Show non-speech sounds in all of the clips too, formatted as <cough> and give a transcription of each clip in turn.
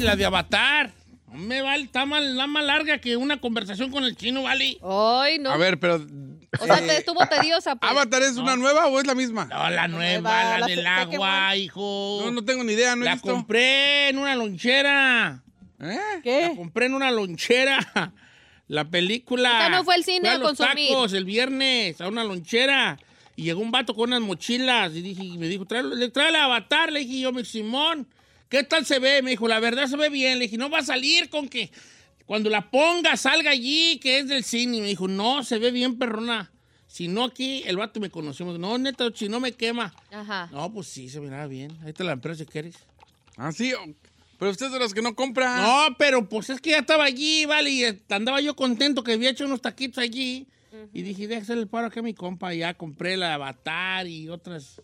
La de Avatar. No me vale, está más, la más larga que una conversación con el chino, ¿vale? Ay, no. A ver, pero. O sea, te estuvo tediosa. Pues. ¿Avatar es una nueva o es la misma? No, la nueva, nueva, la, la del agua, hijo. No, no tengo ni idea, no he la visto. compré en una lonchera. ¿Eh? La ¿Qué? compré en una lonchera. La película. O sea, no fue al cine Fui a los consumir. tacos el viernes a una lonchera. Y llegó un vato con unas mochilas y, dije, y me dijo, trae, le trae el avatar. Le dije yo, mi Simón, ¿qué tal se ve? Me dijo, la verdad se ve bien. Le dije, no va a salir con que cuando la ponga salga allí, que es del cine. Y me dijo, no, se ve bien, perrona. Si no aquí, el vato me dijo, no, neta, si no me quema. Ajá. No, pues sí, se miraba bien. Ahí está la empresa si quieres. Ah, sí. Pero usted es de los que no compra. No, pero pues es que ya estaba allí, ¿vale? Y andaba yo contento que había hecho unos taquitos allí. Y dije, déjale el paro aquí a mi compa. Y ya compré la Avatar y otras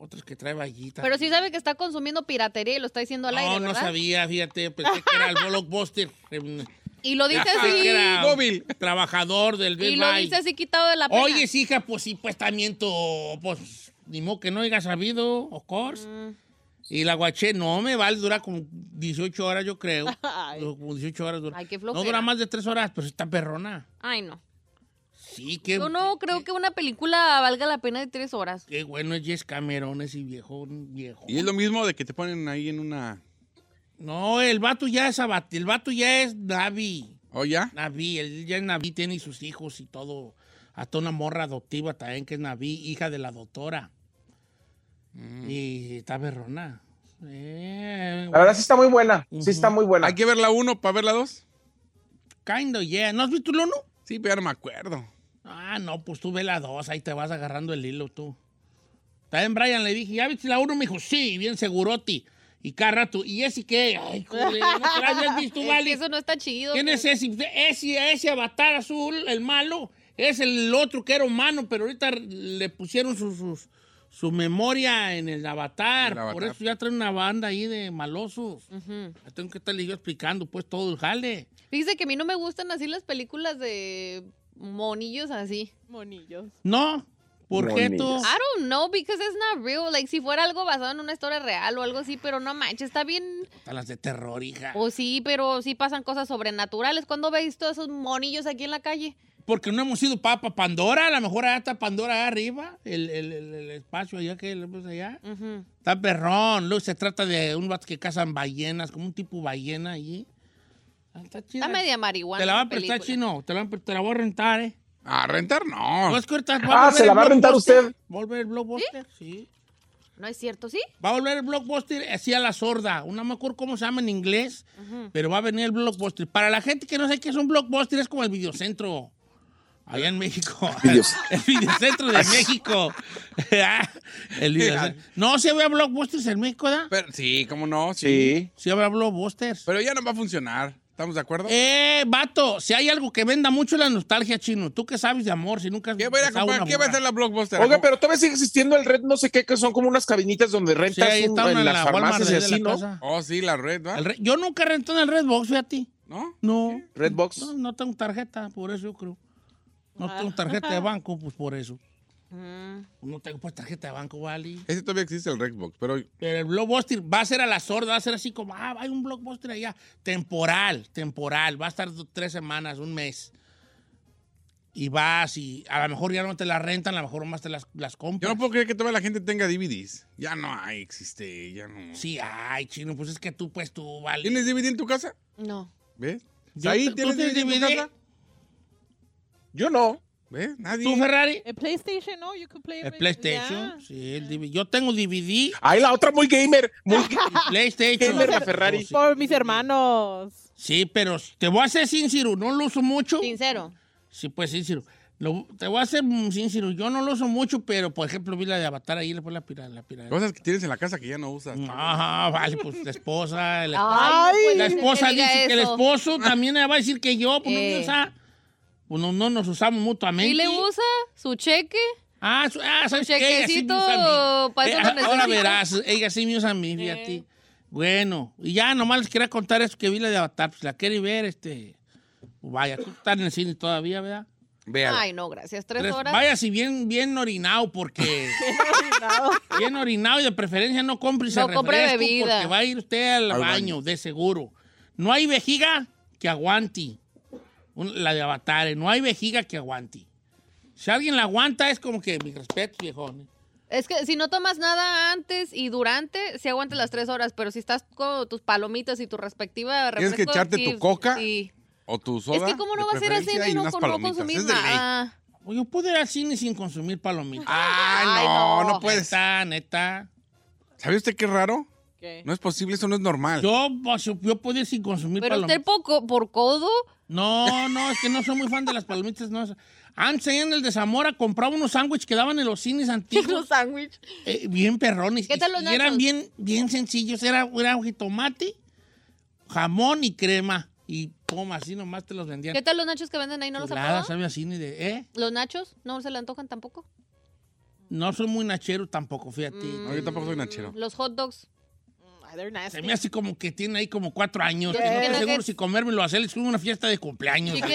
otras que trae allí. Pero sí sabe que está consumiendo piratería y lo está diciendo al No, aire, no ¿verdad? sabía, fíjate. Pensé que era el <laughs> blockbuster. eh, Y lo dice así. que era Móvil. trabajador del Best Y lo Buy. dice así quitado de la pena. Oye, hija, pues sí, pues también tú, pues, ni modo que no haya sabido, of course. Mm. Y la guaché, no, me vale, dura como 18 horas, yo creo. <laughs> Ay. Como 18 horas dura. Ay, qué no flojera. dura más de 3 horas, pero está perrona. Ay, no. Sí, qué, Yo no creo que una película valga la pena de tres horas. qué bueno es Jess Cameron, ese viejo, viejo. Y es lo mismo de que te ponen ahí en una. No, el vato ya es abat- el vato ya es Navi. ¿O ya? Navi, él ya es Navi, tiene sus hijos y todo. Hasta una morra adoptiva también, que es Navi, hija de la doctora. Mm. Y está berrona. Eh, La verdad sí está muy buena. Sí está muy buena. Hay que ver la uno para ver la dos. kind of, yeah. ¿No has visto el uno? Sí, pero no me acuerdo. Ah, no, pues tú ve la dos, ahí te vas agarrando el hilo tú. También Brian le dije, ¿ya viste la uno? Me dijo, sí, bien seguroti. Y cada rato, ¿y ese qué? Ay, joder, ¿no te la habías visto, <laughs> vale? eso no está chido. ¿Quién pues. es ese? ese? Ese avatar azul, el malo, es el otro que era humano, pero ahorita le pusieron su, su, su memoria en el avatar. El avatar. Por eso ya trae una banda ahí de malosos. Tengo que estarle yo explicando pues todo el jale. Fíjese que a mí no me gustan así las películas de monillos así. Monillos. No, ¿por qué tú? I don't know, because it's not real. Like, si fuera algo basado en una historia real o algo así, pero no manches, está bien. Hasta las de terror, hija. O sí, pero sí pasan cosas sobrenaturales. ¿Cuándo veis todos esos monillos aquí en la calle? Porque no hemos ido para Pandora, a lo mejor allá está Pandora allá arriba, el, el- el- el espacio allá que allá. Está perrón. Luego se trata de un vato que cazan ballenas, como un tipo ballena allí. Está chida. Está media marihuana. Te la va a prestar, película. chino. Te la, te la voy a rentar, ¿eh? A rentar, no. No, es que ahorita va Ah, ¿se la va a rentar usted? ¿Va a volver el blockbuster? Sí. ¿No es cierto, sí? Va a volver el blockbuster así a la sorda. No me acuerdo cómo se llama en inglés, pero va a venir el blockbuster. Para la gente que no sabe qué es un blockbuster, es como el videocentro. Allá en México. <laughs> <laughs> El videocentro de México. <laughs> Ah, el videocentro. No, se ve a blockbusters en México, ¿verdad? Pero, sí, cómo no, sí. Sí. Sí habrá blockbusters. Pero ya no va a funcionar. ¿Estamos de acuerdo? Eh, vato, si hay algo que venda mucho es la nostalgia, chino. Tú que sabes de amor, si nunca has ¿Qué voy a comprar? ¿Qué va a hacer la Blockbuster? Oiga, pero todavía sigue existiendo el red, no sé qué, que son como unas cabinitas donde Sí, rentas ahí un- está una en en las la farmacias y así, ¿no? casa. Oh, sí, la red, ¿va? El re- Yo nunca renté en el Redbox, fíjate. ¿No? No. Redbox. No, no tengo tarjeta, por eso yo creo. No tengo tarjeta de <laughs> banco, pues por eso. No tengo pues tarjeta de banco, ¿vale? Ese todavía existe el Redbox, pero Pero el blockbuster va a ser a la sorda, va a ser así como, ah, hay un blockbuster allá. Temporal, temporal. Va a estar tres semanas, un mes. y vas y a lo mejor ya no te las rentan, a lo mejor más te las, las Yo compras. no puedo creer que toda la gente tenga DVDs. Ya no hay, existe, ya no. Sí, ay, chino, pues es que tú, pues tú, vale. ¿Tienes DVD en tu casa? No. ¿Ves? Yo- ¿Ahí ¿tú tienes DVD, en tu casa? Yo no. ¿Ves? Nadie. ¿Tú, Ferrari? El PlayStation, no, you can play El PlayStation. yeah. Sí, el DVD. Yo tengo DVD Ahí la otra muy gamer. Muy <laughs> PlayStation. Gamer la Ferrari. Sí. Por mis hermanos. Sí, pero te voy a ser sincero, no lo uso mucho. Sincero. Sí, pues sincero. Lo- te voy a ser mm, sincero, yo no lo uso mucho, pero por ejemplo vi la de Avatar ahí, le puse la pirata. La pirata. Cosas que tienes en la casa que ya no usas. Ajá, vale, pues la esposa. La, Ay, no la esposa dice que el esposo también le va a decir que yo, pues no me Eh. usa. Pues no, no nos usamos mutuamente. ¿Y le usa su cheque? Ah, su- ah, ¿sabes Un qué? Ella sí me chequecito, usa a mí. para eso Eh, ahora verás, ella sí me usa a mí, fíjate. Bueno, y ya nomás les quería contar eso que vi la de Avatar. Pues la quiere ver, este... Vaya, tú estás en el cine todavía, ¿verdad? Véala. Ay, no, gracias. Tres Tres- horas. Vaya, si bien, bien orinado, porque... <laughs> bien orinado y de preferencia no compre No compre refresco bebida. porque va a ir usted al, Al baño, baño. de seguro. No hay vejiga que aguante. Un- la de Avatar, no hay vejiga que aguante. Si alguien la aguanta, es como que mi respeto, viejón. Es que si no tomas nada antes y durante, sí aguantas las tres horas, pero si estás con tus palomitas y tu respectiva Tienes que refresco, echarte sí, tu coca Sí. O tu soda. Es que cómo no de va a ser así y no, no palomitas. consumir Es de ley. nada. O yo puedo ir al cine sin consumir palomitas. Ay, no, no. no puedes. Neta, neta. ¿Sabe usted qué raro? ¿Qué? No es posible, eso no es normal. Yo, yo puedo ir sin consumir Pero palomitas. usted poco, por codo, No, no, es que no soy muy fan de las palomitas. No. Antes en el de Zamora compraba unos sándwiches que daban en los cines antiguos. <laughs> los sándwich. eh, bien perrones. ¿Qué tal los Y eran bien, bien sencillos. Era, era jitomate, jamón y crema. Y pum, así nomás te los vendían. ¿Qué tal los nachos que venden ahí? ¿No los probado? sabe así ni de, ¿eh? ¿Los nachos? ¿No se le antojan tampoco? No soy muy nachero tampoco, fíjate. No, yo tampoco soy nachero. Los hot dogs. Ay, they're nasty. Se me hace como que tiene ahí como cuatro años. Yo y no seguro nuggets. si comérmelo o hacerles una fiesta de cumpleaños. <laughs>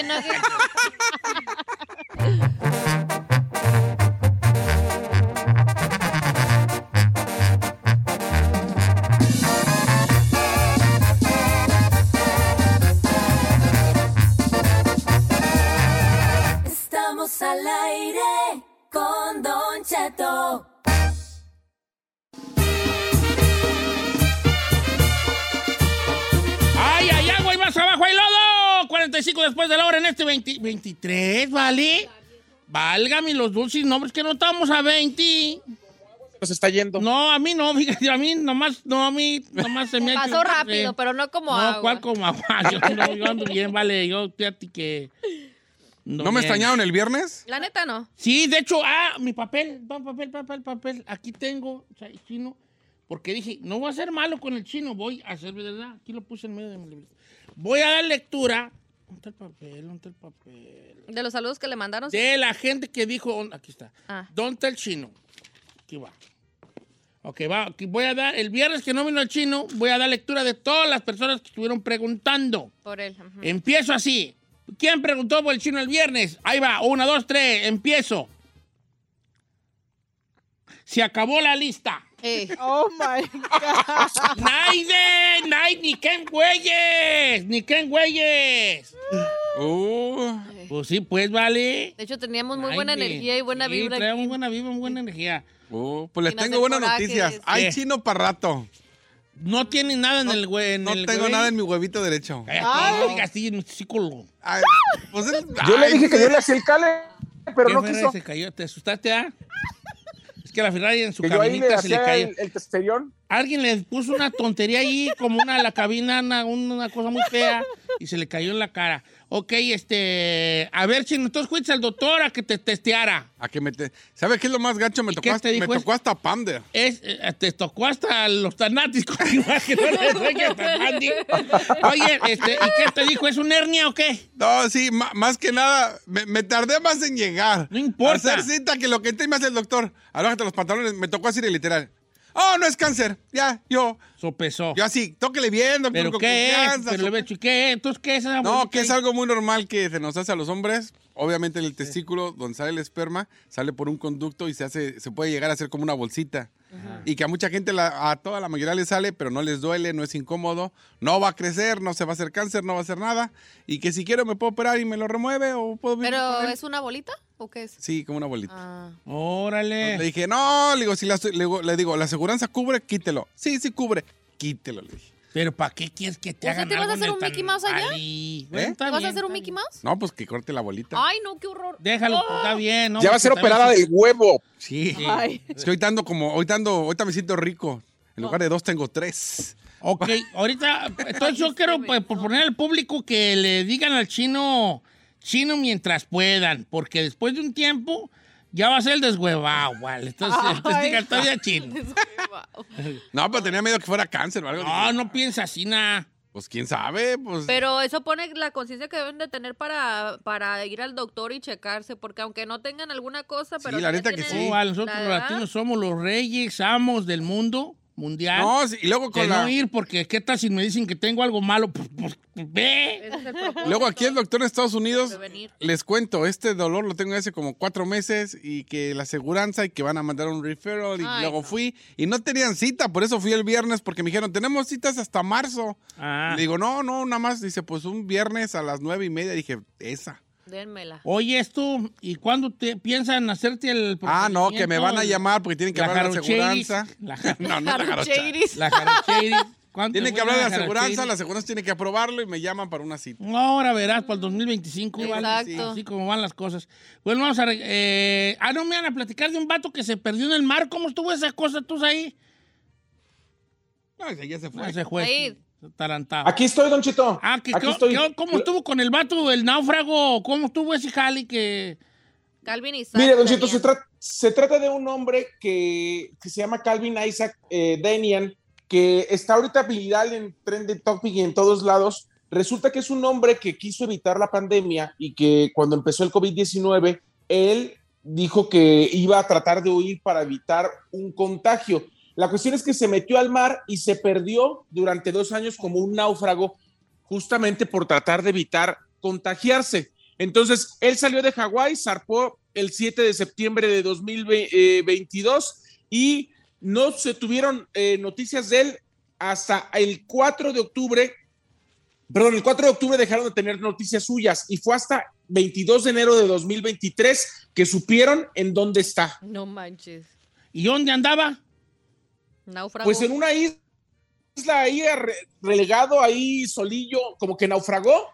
Estamos al aire después de la hora en este 20 23, ¿vale? Válgame los dulces nombres que no estamos a 20. Nos está yendo. No, a mí no, <laughs> fíjate, a mí nomás, no, a mí nomás se me ha Pasó hecho- rápido, eh, pero no como No, agua. ¿cuál como agua? <laughs> Yo, no, yo ando bien, vale, yo fíjate que... ¿No me extrañaron el viernes? La neta no. Sí, de hecho, ah, mi papel, pa- papel, papel, papel, aquí tengo, o sea, chino, porque dije, no voy a ser malo con el chino, voy a hacer verdad, aquí lo puse en medio de mi libreta. Voy a dar lectura, ¿dónde está el papel? ¿Dónde está el papel? De los saludos que le mandaron. De la gente que dijo, aquí está, Ah. ¿dónde está el chino? Aquí va. Ok, va, aquí voy a dar, el viernes que no vino el chino, voy a dar lectura de todas las personas que estuvieron preguntando. Por él. Empiezo así. ¿Quién preguntó por el chino el viernes? Ahí va, una, dos, tres, empiezo. Se acabó la lista. Eh, Oh my God. ¡Naide! ¡Naide! ¡Ni Ken Güeyes! ¡Ni Ken Güeyes! Uh, Pues sí, pues vale. de hecho, teníamos muy buena energía y buena Sí, vibra. traemos aquí. buena vibra, muy buena energía. uh, pues les Sin tengo buenas corajes. noticias. Hay chino para rato. No tiene nada en el güey. No el tengo güey. nada en mi huevito derecho. Cállate, no digas así, psicólogo. Ay, pues es- Yo le ay, dije que yo le hacía el cale, pero ¿Qué no quiso. se cayó? ¿Te asustaste, ah? Que la Ferrari en su Que ahí le cabinita se le cayó. el, el testerión. Alguien le puso una tontería ahí, como una la cabina, una, una cosa muy fea, y se le cayó en la cara. Ok, este. A ver, chino, entonces fuiste al doctor a que te testeara. A que me te... ¿Sabe qué es lo más gacho? Me ¿Y tocó, hasta, me tocó hasta Pander. Es, eh, te tocó hasta los <laughs> igual que no le hasta. Oye, este, ¿y qué te dijo? ¿Es una hernia o qué? No, sí, más que nada, me, me tardé más en llegar. No importa. Hacer cita que lo que te me hace el doctor. Alájate los pantalones, me tocó así de literal. Oh, no es cáncer. Ya, yo. Sopesó. Yo así, tóquele bien, doctor, ¿Pero con qué es? Pero le dicho, ¿qué? Entonces, ¿qué es esa No, que es algo muy normal que se nos hace a los hombres. obviamente el testículo donde sale el esperma sale por un conducto y se hace, se puede llegar a hacer como una bolsita. Y que a mucha gente, la- a toda la mayoría le sale, pero no les duele, no es incómodo, no va a crecer, no se va a hacer cáncer, no va a hacer nada. Y que si quiero me puedo operar y me lo remueve o puedo vivir ¿Pero es una bolita o qué es? Sí, como una bolita. Ah. Órale. Le dije, no, le digo, si la, le, digo, le digo, la aseguranza cubre, quítelo. Sí, sí cubre, quítelo, le dije. Pero ¿para qué quieres que te O sea, hagan ¿te vas a algo hacer un Mickey Mouse allá? ¿Eh? está ¿Te vas a hacer un Mickey. Mouse? No, pues que corte la bolita. Ay, no, qué horror. Déjalo, pues, está bien. ¿no? Ya va a ser operada del huevo. Sí. Ay. Es que hoy ando como, hoy ando, ahorita me siento rico. En lugar de dos tengo tres. Ok, ahorita, entonces yo quiero pues, proponer al público que le digan al chino, chino mientras puedan, porque después de un tiempo ya va a ser el deshuevado, ¿vale? Entonces, <laughs> diga, bien <laughs> chino. No, pero tenía miedo que fuera cáncer o algo. No, no piensa así, nada. Pues quién sabe, pues. Pero eso pone la conciencia que deben de tener para, para ir al doctor y checarse, porque aunque no tengan alguna cosa, pero... la ya neta que sí. Nosotros la los latinos somos los reyes, amos del mundo mundial. No, sí, y luego de con la. no ir, porque ¿qué tal si me dicen que tengo algo malo? Pues, pues, ve. Ese es el propósito, Luego aquí el doctor en Estados Unidos, les cuento, este dolor lo tengo hace como cuatro meses y que la aseguranza y que van a mandar un referral y Ay, luego no. fui y no tenían cita, por eso fui el viernes porque me dijeron, tenemos citas hasta marzo. Ah. Le digo, no, no, nada más. Dice, pues un viernes a las nueve y media. Dije, esa. Dénmela. Oye, esto, ¿y cuándo te piensan hacerte el Ah, no, que me van a llamar porque tienen que La hablar de la aseguranza. La, <laughs> No, no, la. Jarocheiris. la jarocheiris. ¿Cuándo Tienen que hablar de la a aseguranza, jarocheiris? la aseguranza tiene que aprobarlo y me llaman para una cita. Ahora verás, para el 2025, ¿vale? Exacto. Así como van las cosas. Bueno, vamos a... Eh, ah, no, me van a platicar de un vato que se perdió en el mar. ¿Cómo estuvo esa cosa tú ahí? No, ese ya se fue. Ah, se fue. Ahí. Aquí estoy, Don Chito. Ah, que, Aquí ¿qué- estoy. ¿cómo estuvo con el vato, el náufrago? ¿Cómo estuvo ese jali que... Calvin y Isaac Mire, Don Chito, se, tra- se trata de un hombre que, que se llama Calvin Isaac eh, Danian, que está ahorita viral en Trending Topic y en todos lados. Resulta que es un hombre que quiso evitar la pandemia y que cuando empezó el COVID-19, él dijo que iba a tratar de huir para evitar un contagio. La cuestión es que se metió al mar y se perdió durante dos años como un náufrago, justamente por tratar de evitar contagiarse. Entonces, él salió de Hawái, zarpó el 7 de septiembre de 2022 y no se tuvieron eh, noticias de él hasta el 4 de octubre. Perdón, el 4 de octubre dejaron de tener noticias suyas y fue hasta 22 de enero de 2023 que supieron en dónde está. No manches. ¿Y dónde andaba? Náufrago. Pues en una isla ahí re- relegado, ahí solillo, como que naufragó,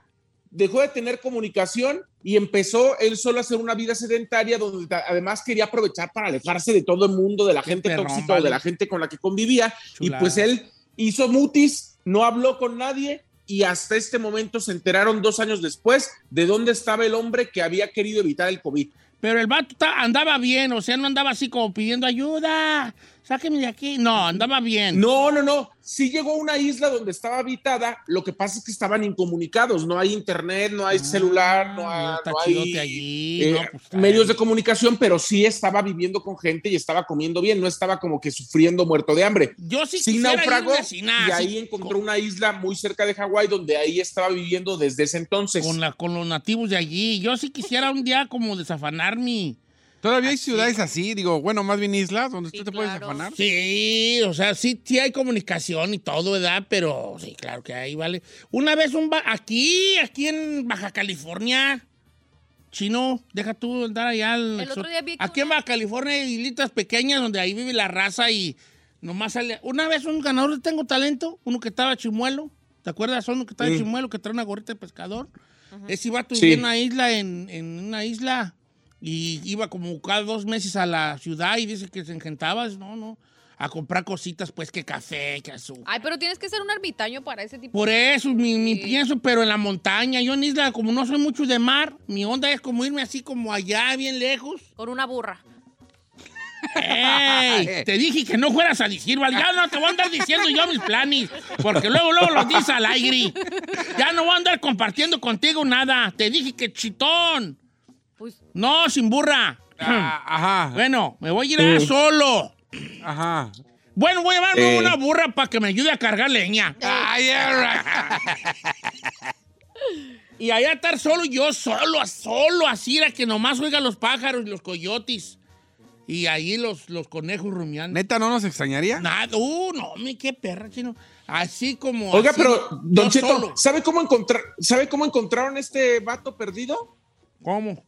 dejó de tener comunicación y empezó él solo a hacer una vida sedentaria donde además quería aprovechar para alejarse de todo el mundo, de la gente perrón, tóxica o de la gente con la que convivía. Chulada. Y pues él hizo mutis, no habló con nadie y hasta este momento se enteraron dos años después de dónde estaba el hombre que había querido evitar el COVID. Pero el vato andaba bien, o sea, no andaba así como pidiendo ayuda, sáqueme de aquí. No, andaba bien. No, no, no. Sí llegó a una isla donde estaba habitada. Lo que pasa es que estaban incomunicados. No hay internet, no hay celular, no hay, Ah, está no hay, allí, eh, no, pues, medios de comunicación, pero sí estaba viviendo con gente y estaba comiendo bien. No estaba como que sufriendo muerto de hambre. Yo sí Sí naufragó y ahí encontró una isla muy cerca de Hawái donde ahí estaba viviendo desde ese entonces. con, la- con los nativos de allí. Yo sí quisiera un día como desafanar mi... Todavía hay ciudades así, digo, bueno, más bien islas donde Sí, tú te puedes afanar. Sí, o sea, sí, sí hay comunicación y todo, ¿verdad? Pero sí, claro que ahí vale. Una vez un... ba- Aquí, aquí en Baja California... Chino, deja tú andar allá. al El otro día vi que Aquí en Baja California hay islitas pequeñas donde ahí vive la raza y nomás sale. Una vez un ganador de Tengo Talento, uno que estaba chimuelo, ¿te acuerdas? Uno que estaba Sí. chimuelo, que trae una gorrita de pescador. Ese vato Sí. en una isla, en, en una isla, y iba como cada dos meses a la ciudad y dice que se engentaba, no, no, a comprar cositas, pues que café, que azúcar. Ay, pero tienes que ser un ermitaño para ese tipo Por eso, mi, mi Sí. pienso, pero en la montaña. Yo en isla, como no soy mucho de mar, mi onda es como irme así como allá, bien lejos. con una burra. ¡Ey! <laughs> Te dije que no fueras a decir, ¿vale? Ya no te voy a andar diciendo yo mis planes, porque luego, luego los dices al aire. Ya no voy a andar compartiendo contigo nada. Te dije que chitón. Pues No, sin burra. Ah, ajá, Bueno, me voy a ir a solo. ajá. Bueno, voy a llevarme Eh. una burra para que me ayude a cargar leña. <laughs> Ay, all right. Y allá estar solo, yo solo, solo, así era que nomás oiga los pájaros y los coyotes. Y ahí los, los conejos rumiando. ¿Neta no nos extrañaría? Nada, uh, no, mi qué perra, chino. Así como. Oiga, así, pero, Don Cheto. ¿sabe cómo, encontrar, ¿sabe cómo encontraron este vato perdido? ¿Cómo?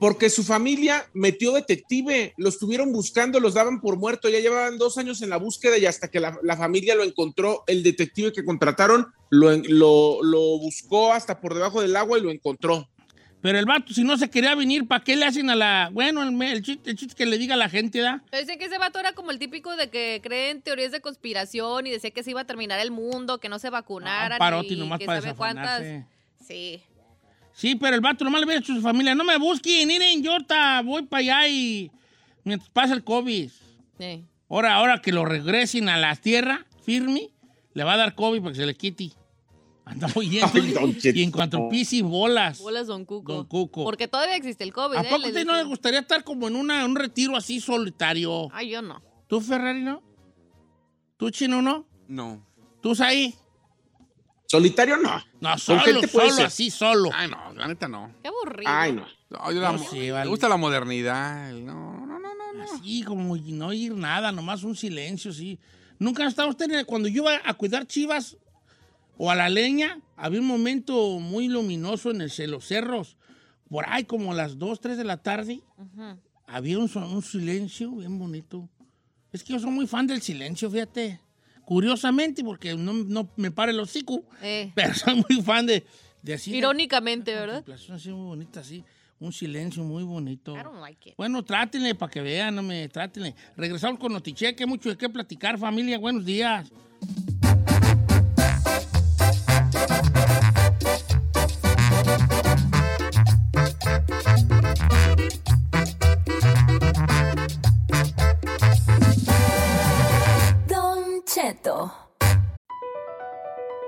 Porque su familia metió detective, lo estuvieron buscando, los daban por muerto, ya llevaban dos años en la búsqueda y hasta que la, la familia lo encontró, el detective que contrataron lo, en- lo, lo buscó hasta por debajo del agua y lo encontró. Pero el vato, si no se quería venir, ¿para qué le hacen a la. Bueno, el, el chiste, el chiste que le diga a la gente, ¿da? Pero Dicen que ese vato era como el típico de que cree en teorías de conspiración y decía que se iba a terminar el mundo, que no se vacunaran. un parote y nomás que para sabe cuántas. Sí. Sí, pero el vato nomás le había dicho a su familia, no me busquen, miren, yo ta- voy para allá y mientras pasa el COVID. sí. Ahora, ahora que lo regresen a la tierra, firme, le va a dar COVID para que se le quite. Anda muy bien. Y en cuanto pise bolas. Bolas Don Cuco. Don Cuco. Porque todavía existe el COVID. ¿A ¿eh? poco a usted no le gustaría estar como en una, un retiro así solitario? Ay, yo no. ¿Tú, Ferrari, no? ¿Tú, Chino, no? No. ¿Tú, ahí? Solitario no. No, solo, gente puede solo, ser. así, solo. Ay, no, la neta no. Qué aburrido. Ay, no. No, yo la No, mo- sí, vale. Me gusta la modernidad. No, no, no, no. no. Así, como no oír nada, nomás un silencio, sí. Nunca ha estado usted en el- cuando yo iba a cuidar chivas o a la leña, había un momento muy luminoso en el, en los cerros. Por ahí, como a las 2, 3 de la tarde, había un, son- un silencio bien bonito. Es que yo soy muy fan del silencio, fíjate. Curiosamente, porque no, no me para el hocico, Eh, pero soy muy fan de, de así. Irónicamente, ¿verdad? así muy bonita, así. Un silencio muy bonito. I don't like it. Bueno, trátenle para que vean, no me trátenle. Regresamos con Notiche, que hay mucho de qué platicar, familia. Buenos días.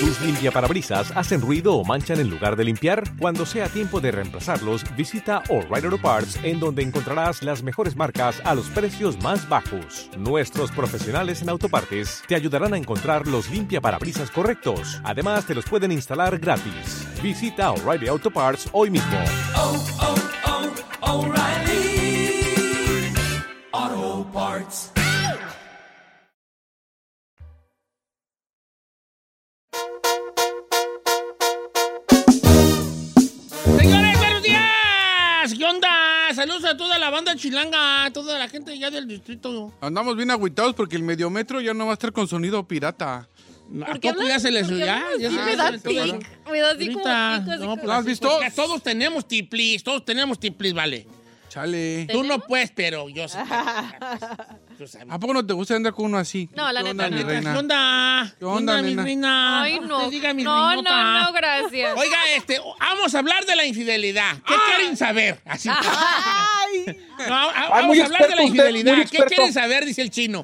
¿Tus limpiaparabrisas hacen ruido o manchan en lugar de limpiar? Cuando sea tiempo de reemplazarlos, visita O'Reilly Auto Parts en donde encontrarás las mejores marcas a los precios más bajos. Nuestros profesionales en autopartes te ayudarán a encontrar los limpiaparabrisas correctos. Además, te los pueden instalar gratis. Visita O'Reilly Auto Parts hoy mismo. Señores, Saludos a toda la banda chilanga, a toda la gente ya del distrito. Andamos bien agüitados porque el mediometro ya no va a estar con sonido pirata. ¿A ¿Por qué poco ya se les qué ya? ya se- Me da tic. Me da como tic, así no, como- pues, ¿Lo has visto? porque todos tenemos tiplis, todos tenemos tiplis, vale. Chale. Tú no puedes, pero yo <laughs> Tú sabes. ¿A poco no te gusta andar con uno así? No, la ¿Qué neta no. ¿Qué onda? ¿Qué onda, mi nena? reina? Ay, no. Te diga mi no, reinota. no, no, gracias. Oiga, este, vamos a hablar de la infidelidad. ¿Qué quieren saber? Así. No, a- a- vamos muy a hablar de la usted, infidelidad. ¿Qué quieren saber? Dice el chino.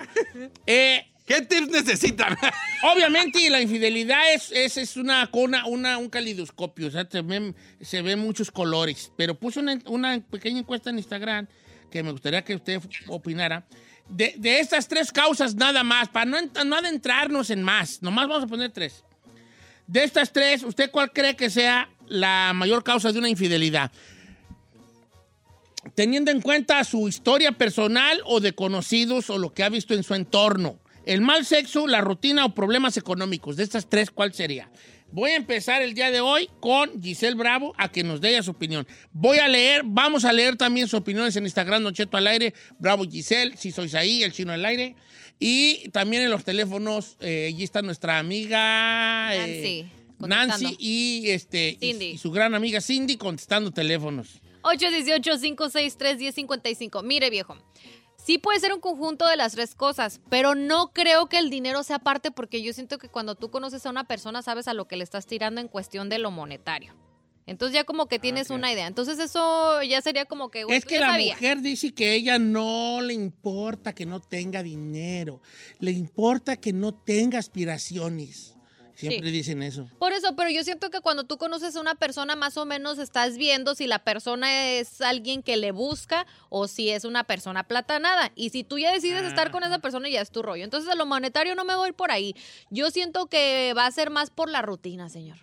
Eh, ¿Qué tips necesitan? <laughs> obviamente la infidelidad es, es, es una, una, una- un calidoscopio, o sea, se ven, se ven muchos colores. Pero puse una, una pequeña encuesta en Instagram que me gustaría que usted opinara. De, de estas tres causas nada más, para no, no adentrarnos en más, nomás vamos a poner tres. De estas tres, ¿usted cuál cree que sea la mayor causa de una infidelidad? Teniendo en cuenta su historia personal o de conocidos o lo que ha visto en su entorno. El mal sexo, la rutina o problemas económicos. De estas tres, ¿cuál sería? Voy a empezar el día de hoy con Giselle Bravo a que nos dé su opinión. Voy a leer, vamos a leer también sus opiniones en Instagram, Don Cheto al aire, Bravo Giselle, si sois ahí, el chino al aire. Y también en los teléfonos, eh, allí está nuestra amiga eh, Nancy, Nancy y, este, y su gran amiga Cindy contestando teléfonos. 818-563-1055. Mire, viejo. Sí puede ser un conjunto de las tres cosas, pero no creo que el dinero sea parte porque yo siento que cuando tú conoces a una persona sabes a lo que le estás tirando en cuestión de lo monetario. Entonces ya como que tienes una idea. Entonces eso ya sería como que... Es que la mujer dice que ella no le importa que no tenga dinero, le importa que no tenga aspiraciones. Siempre Sí. dicen eso. Por eso, pero yo siento que cuando tú conoces a una persona, más o menos estás viendo si la persona es alguien que le busca o si es una persona platanada. Y si tú ya decides estar con esa persona, ya es tu rollo. Entonces, a lo monetario no me voy por ahí. Yo siento que va a ser más por la rutina, señor.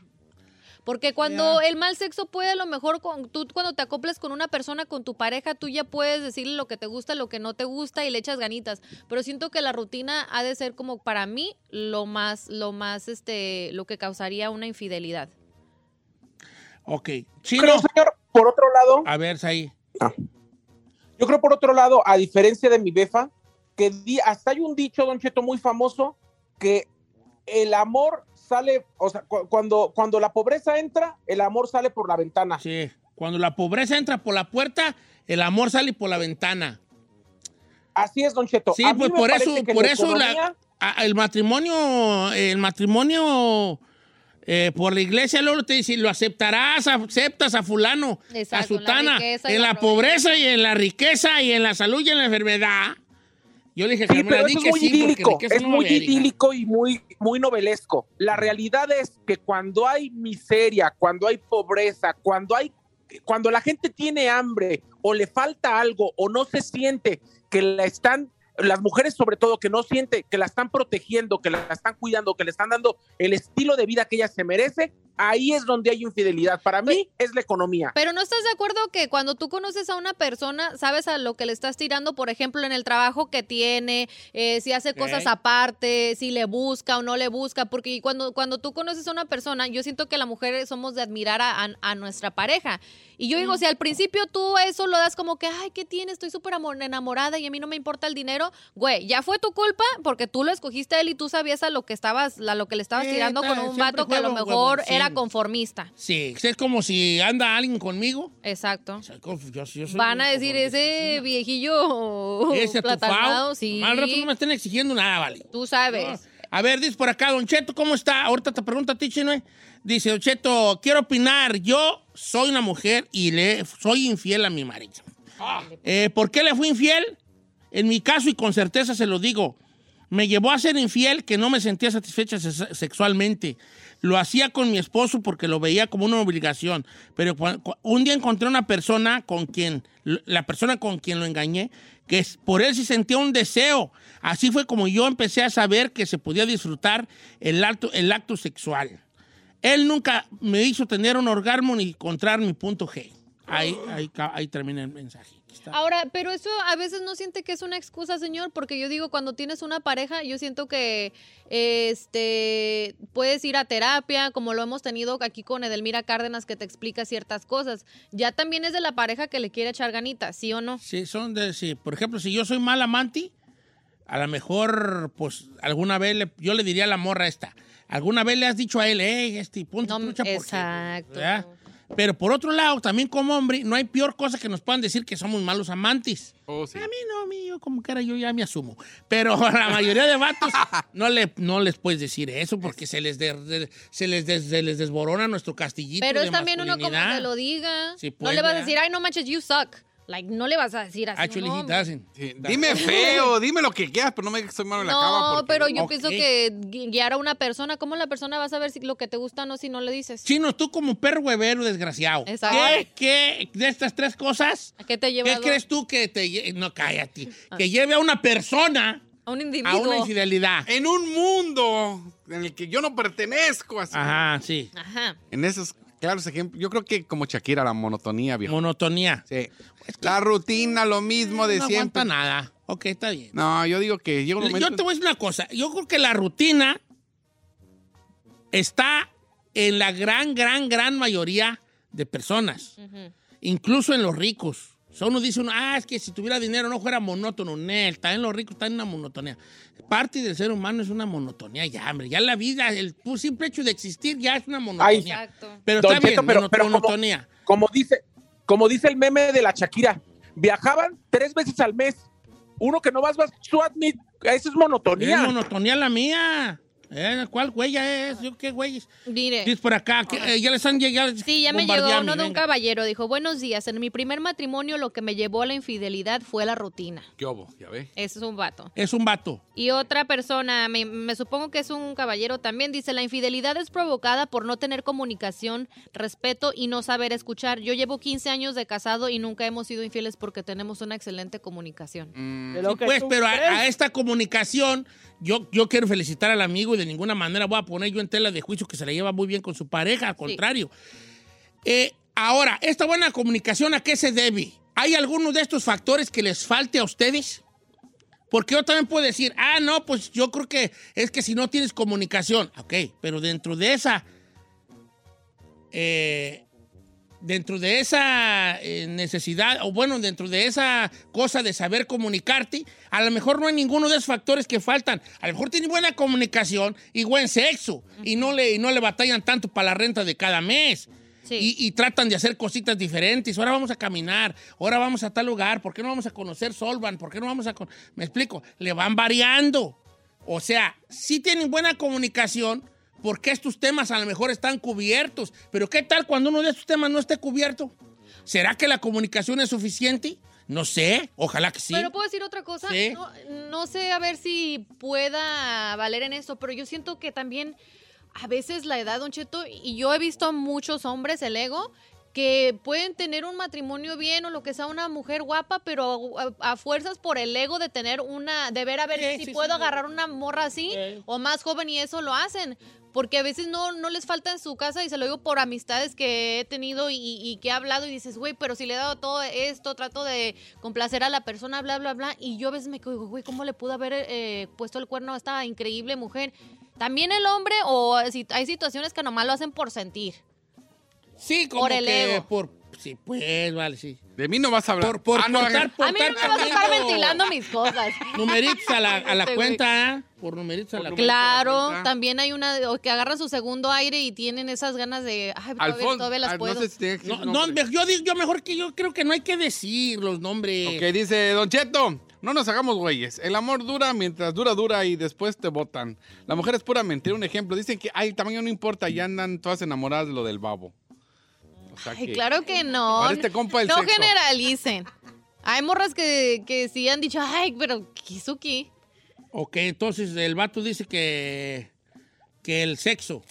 Porque cuando el mal sexo puede, a lo mejor, con, tú cuando te acoplas con una persona, con tu pareja, tú ya puedes decirle lo que te gusta, lo que no te gusta y le echas ganitas. Pero siento que la rutina ha de ser como para mí lo más, lo más, este, lo que causaría una infidelidad. Ok. Creo, Chino, señor, por otro lado, a ver, ahí. yo creo por otro lado, a diferencia de mi befa, que di- hasta hay un dicho, Don Cheto, muy famoso, que el amor sale, o sea, cu- cuando, cuando la pobreza entra, el amor sale por la ventana. Sí. Cuando la pobreza entra por la puerta, el amor sale por la ventana. Así es, Don Cheto. Sí, A pues por eso, por la eso la- economía- a- el matrimonio, el matrimonio eh, por la iglesia luego te dice, lo aceptarás, aceptas a fulano, Exacto, a en la sutana, en la la pobreza y en la riqueza y en la salud y en la enfermedad. Yo le dije, Sí, pero eso es muy sí, idílico, es muy idílico y muy, muy novelesco. La realidad es que cuando hay miseria, cuando hay pobreza, cuando hay, cuando la gente tiene hambre o le falta algo o no se siente que la están, las mujeres sobre todo que no siente que la están protegiendo, que la están cuidando, que le están dando el estilo de vida que ella se merece, ahí es donde hay infidelidad. Para mí es la economía. Pero no estás de acuerdo que cuando tú conoces a una persona, sabes a lo que le estás tirando, por ejemplo, en el trabajo que tiene, eh, si hace cosas aparte, si le busca o no le busca, porque cuando, cuando tú conoces a una persona, yo siento que las mujeres somos de admirar a, a- a nuestra pareja. Y yo digo, si al principio tú eso lo das como que, ay, ¿qué tiene? Estoy súper amor- enamorada y a mí no me importa el dinero, güey, ya fue tu culpa porque tú lo escogiste a él y tú sabías a lo que estabas, a lo que le estabas Sí, tirando con un vato que a lo mejor sí. Era conformista. Sí, es como si anda alguien conmigo. Exacto. Yo- yo soy Van a decir, ese viejillo Ese platanado, sí. Al rato no me estén exigiendo nada, vale. Tú sabes. A ver, dice por acá, Don Cheto, ¿cómo está? Ahorita te pregunto a ti, Chino. ¿eh? Dice, Don Cheto, quiero opinar. Yo soy una mujer y le soy infiel a mi marido. Eh, ¿Por qué le fui infiel? En mi caso, y con certeza se lo digo, me llevó a ser infiel que no me sentía satisfecha se- sexualmente. Lo hacía con mi esposo porque lo veía como una obligación. Pero un día encontré una persona con quien, la persona con quien lo engañé, que por él sí sentía un deseo. Así fue como yo empecé a saber que se podía disfrutar el acto, el acto sexual. Él nunca me hizo tener un orgasmo ni encontrar mi punto G. Ahí, ahí, ahí termina el mensaje. Está. Ahora, pero eso a veces no siente que es una excusa, señor, porque yo digo, cuando tienes una pareja, yo siento que este puedes ir a terapia, como lo hemos tenido aquí con Edelmira Cárdenas, que te explica ciertas cosas. Ya también es de la pareja que le quiere echar ganitas, ¿sí o no? Sí, son de, sí. Por ejemplo, si yo soy mal amante, a lo mejor, pues, alguna vez le- yo le diría a la morra esta, alguna vez le has dicho a él, hey, este, ponte No, trucha porque-" exacto. ¿verdad? Pero por otro lado, también como hombre, no hay peor cosa que nos puedan decir que somos malos amantes. Oh, sí. A mí no, a mí yo como que era yo ya me asumo. Pero a <laughs> la mayoría de vatos <laughs> no, le, no les puedes decir eso porque se les, de- de- se, les des- se les desborona nuestro castillito Pero de es también uno como te lo diga. Sí, no pues, le vas a decir, ay, no manches, you suck. Like, no le vas a decir así. Actually, no, he doesn't. Sí, Dime feo, <laughs> dime lo que quieras, pero no me digas que soy malo en la cama. No, porque- pero yo pienso que gui- guiar a una persona, ¿cómo la persona va a saber si lo que te gusta o no si no le dices? Chino, tú como perro huevero desgraciado. Exacto. ¿Qué, qué de estas tres cosas, ¿A qué te lleva qué crees tú que te No, cállate. Que lleve a una persona a un a individuo? una infidelidad. En un mundo en el que yo no pertenezco. Así. Ajá, sí. Ajá. En esos claros ejemplos, yo creo que como Shakira, la monotonía, viejo. Monotonía. Sí. La rutina, lo mismo de no siempre. aguanta nada. Ok, está bien. No, yo digo que llega un momento. Yo te voy a decir una cosa. Yo creo que la rutina está en la gran, gran, gran mayoría de personas. Incluso en los ricos. O sea, uno dice, uno, ah, es que si tuviera dinero no fuera monótono. Nel, está en los ricos, está en una monotonía. Parte del ser humano es una monotonía ya, hombre. Ya la vida, el simple hecho de existir ya es una monotonía. Exacto. Pero Don está Cheto, bien, pero- pero como- monotonía. Como dice, como dice el meme de la Shakira, viajaban tres veces al mes Uno que no vas, vas, SWAT meet, esa es monotonía. Es monotonía la mía. Eh, ¿Cuál huella es? ¿Yo qué güey? Mire. Dice por acá, eh, ya les han llegado. Sí, ya me llegó uno de un caballero. Dijo, buenos días. En mi primer matrimonio lo que me llevó a la infidelidad fue la rutina. ¿Qué obo? Ya ve. Ese es un vato. Es un vato. Y otra persona, me, me supongo que es un caballero también, dice, la infidelidad es provocada por no tener comunicación, respeto y no saber escuchar. Yo llevo 15 años de casado y nunca hemos sido infieles porque tenemos una excelente comunicación. Sí, pues, pero a, a esta comunicación, yo, yo quiero felicitar al amigo y de ninguna manera voy a poner yo en tela de juicio que se la lleva muy bien con su pareja, al contrario. Eh, ahora, esta buena comunicación, ¿a qué se debe? ¿Hay alguno de estos factores que les falte a ustedes? Porque yo también puedo decir, ah, no, pues yo creo que es que si no tienes comunicación, ok, pero dentro de esa, eh, dentro de esa eh, necesidad, o bueno, dentro de esa cosa de saber comunicarte, a lo mejor no hay ninguno de esos factores que faltan. A lo mejor tiene buena comunicación y buen sexo, y, no le, y no le batallan tanto para la renta de cada mes. Y, y tratan de hacer cositas diferentes. Ahora vamos a caminar, ahora vamos a tal lugar, ¿por qué no vamos a conocer Solvan? ¿Por qué no vamos a... con- Me explico, le van variando. O sea, sí tienen buena comunicación, porque estos temas a lo mejor están cubiertos. Pero ¿qué tal cuando uno de estos temas no esté cubierto? ¿Será que la comunicación es suficiente? No sé, ojalá que sí. Pero puedo decir otra cosa. Sí. No, no sé a ver si pueda valer en eso, pero yo siento que también a veces la edad, Don Cheto, y yo he visto a muchos hombres, el ego, que pueden tener un matrimonio bien o lo que sea, una mujer guapa, pero a, a fuerzas por el ego de tener una, de ver a ver Sí, si sí, puedo sí. agarrar una morra así o más joven y eso lo hacen. Porque a veces no, no les falta en su casa y se lo digo por amistades que he tenido y, y que he hablado y dices, güey, pero si le he dado todo esto, trato de complacer a la persona, bla, bla, bla. Y yo a veces me digo, güey, ¿cómo le pudo haber eh, puesto el cuerno a esta increíble mujer? También el hombre o si hay situaciones que nomás lo hacen por sentir. Sí, como Por el que ego. por... Sí, pues, vale, sí. De mí no vas a hablar. Por, por Ah, no, cortar, por A mí no me vas a estar ventilando mis cosas. <laughs> Numeritos a la, a la <laughs> Este güey. cuenta, ¿eh? Por numeritos a la cuenta. Claro, también hay una o que agarran su segundo aire y tienen esas ganas de, ay, todavía, Alfonso, todavía las ah, puedo. no sé si tiene que No, decir no, nombre. me- yo digo, yo mejor que yo creo que no hay que decir los nombres. Ok, dice Don Cheto, no nos hagamos güeyes. El amor dura mientras dura, dura y después te botan. La mujer es pura mentira. Un ejemplo, dicen que ay, el tamaño no importa y andan todas enamoradas de lo del babo. O sea Ay, que- claro que no. Para este compa el no sexo. generalicen. Hay morras que, que sí han dicho, ay, pero ¿qué hizo qué? Ok, entonces el vato dice que, que el sexo.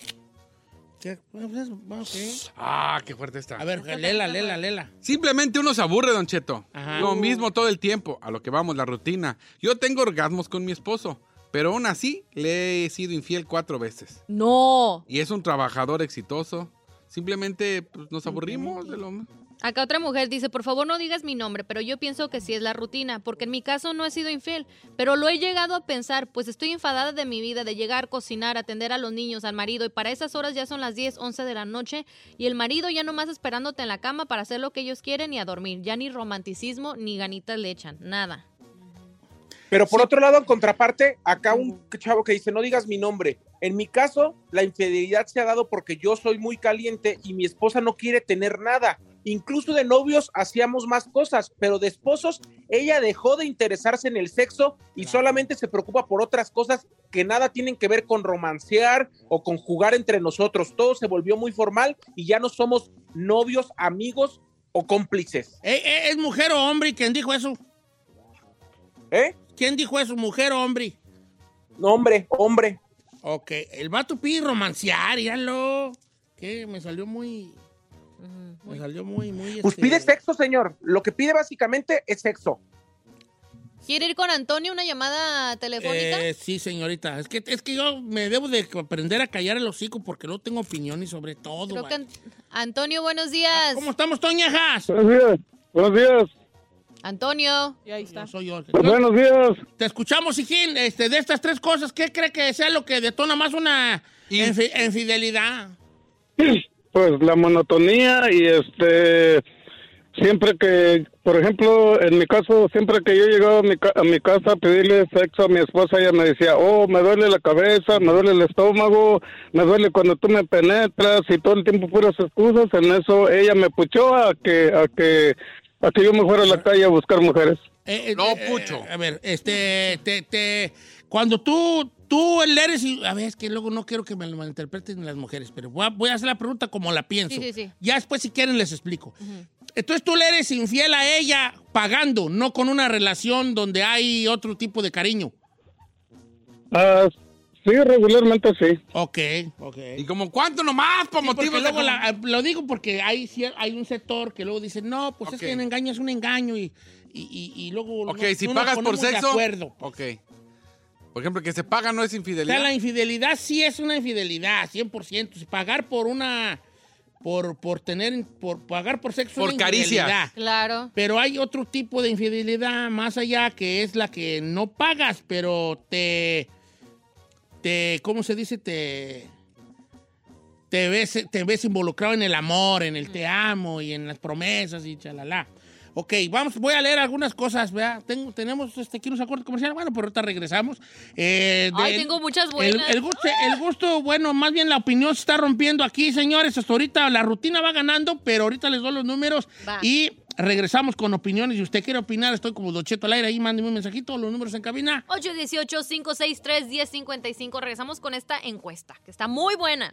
Pues. Ah, qué fuerte está. A ver, lela, lela, lela. Simplemente uno se aburre, Don Cheto. Ajá. Lo mismo todo el tiempo. A lo que vamos, la rutina. Yo tengo orgasmos con mi esposo, pero aún así le he sido infiel cuatro veces. No. Y es un trabajador exitoso. Simplemente pues, nos aburrimos de lo... Acá otra mujer dice, por favor no digas mi nombre, pero yo pienso que sí es la rutina, porque en mi caso no he sido infiel, pero lo he llegado a pensar, pues estoy enfadada de mi vida, de llegar, cocinar, atender a los niños, al marido, y para esas horas ya son las 10, 11 de la noche, y el marido ya nomás esperándote en la cama para hacer lo que ellos quieren y a dormir, ya ni romanticismo ni ganitas le echan, nada. Pero por otro lado, en contraparte, acá un chavo que dice, no digas mi nombre. En mi caso, la infidelidad se ha dado porque yo soy muy caliente y mi esposa no quiere tener nada. Incluso de novios hacíamos más cosas, pero de esposos ella dejó de interesarse en el sexo y solamente se preocupa por otras cosas que nada tienen que ver con romancear o con jugar entre nosotros. Todo se volvió muy formal y ya no somos novios, amigos o cómplices. Eh, eh, ¿Es mujer o hombre quien dijo eso? ¿Eh? ¿Quién dijo eso, mujer o hombre? No, hombre, hombre. Ok, el vato pide romancear, míralo. ¿Qué? Me salió muy... Me salió muy, muy... Pues este, pide sexo, señor. Lo que pide básicamente es sexo. ¿Quiere ir con Antonio una llamada telefónica? Eh, sí, señorita. Es que, es que yo me debo de aprender a callar el hocico porque no tengo opiniones sobre todo. Creo que vale. An- Antonio, buenos días. ¿Cómo estamos, Toñajas? Buenos días. Buenos días. Antonio. Y ahí está. Soy yo. Buenos días. Te escuchamos, Hijín. Este, de estas tres cosas, ¿qué cree que sea lo que detona más una infi- infidelidad? Pues la monotonía y este siempre que, por ejemplo, en mi caso, siempre que yo llegaba a mi, ca- a mi casa a pedirle sexo a mi esposa, ella me decía, oh, me duele la cabeza, me duele el estómago, me duele cuando tú me penetras y todo el tiempo puras excusas. En eso ella me puchó a que, a que, a que yo me fuera a la calle a buscar mujeres. Eh, eh, No, eh, Pucho. a ver, este, te, te, cuando tú, tú eres, y- a ver, es que luego no quiero que me lo malinterpreten las mujeres, pero voy a, voy a hacer la pregunta como la pienso. Sí, sí, sí. Ya después, si quieren, les explico. Entonces tú le eres infiel a ella pagando, no con una relación donde hay otro tipo de cariño. Ah, sí, regularmente sí. Ok, ok. ¿Y como cuánto nomás por Sí, motivos de luego la- lo digo porque hay, hay un sector que luego dice, no, pues Ok. es que un engaño es un engaño y, y, y- y luego Ok, no- si no pagas por ponemos de sexo. acuerdo. Ok. Por ejemplo, que se paga no es O sea, infidelidad. la infidelidad sí es una infidelidad, 100%. Si Pagar por una, por, por tener, por pagar por sexo es Por una caricias. infidelidad. Claro. Pero hay otro tipo de infidelidad más allá que es la que no pagas, pero te, te, ¿cómo se dice? Te, te ves, te ves involucrado en el amor, en el te amo y en las promesas y chalala. Ok, vamos, voy a leer algunas cosas. Tengo, tenemos este, aquí unos acuerdos comerciales, bueno, pero ahorita regresamos. Eh, Ay, tengo muchas el, buenas. el gusto, el gusto, bueno, más bien la opinión se está rompiendo aquí, señores. Hasta ahorita la rutina va ganando, pero ahorita les doy los números Va. y regresamos con opiniones. Si usted quiere opinar, estoy como Docheto al aire ahí, mándeme un mensajito, los números en cabina. 818-563-1055. Regresamos con esta encuesta, que está muy buena.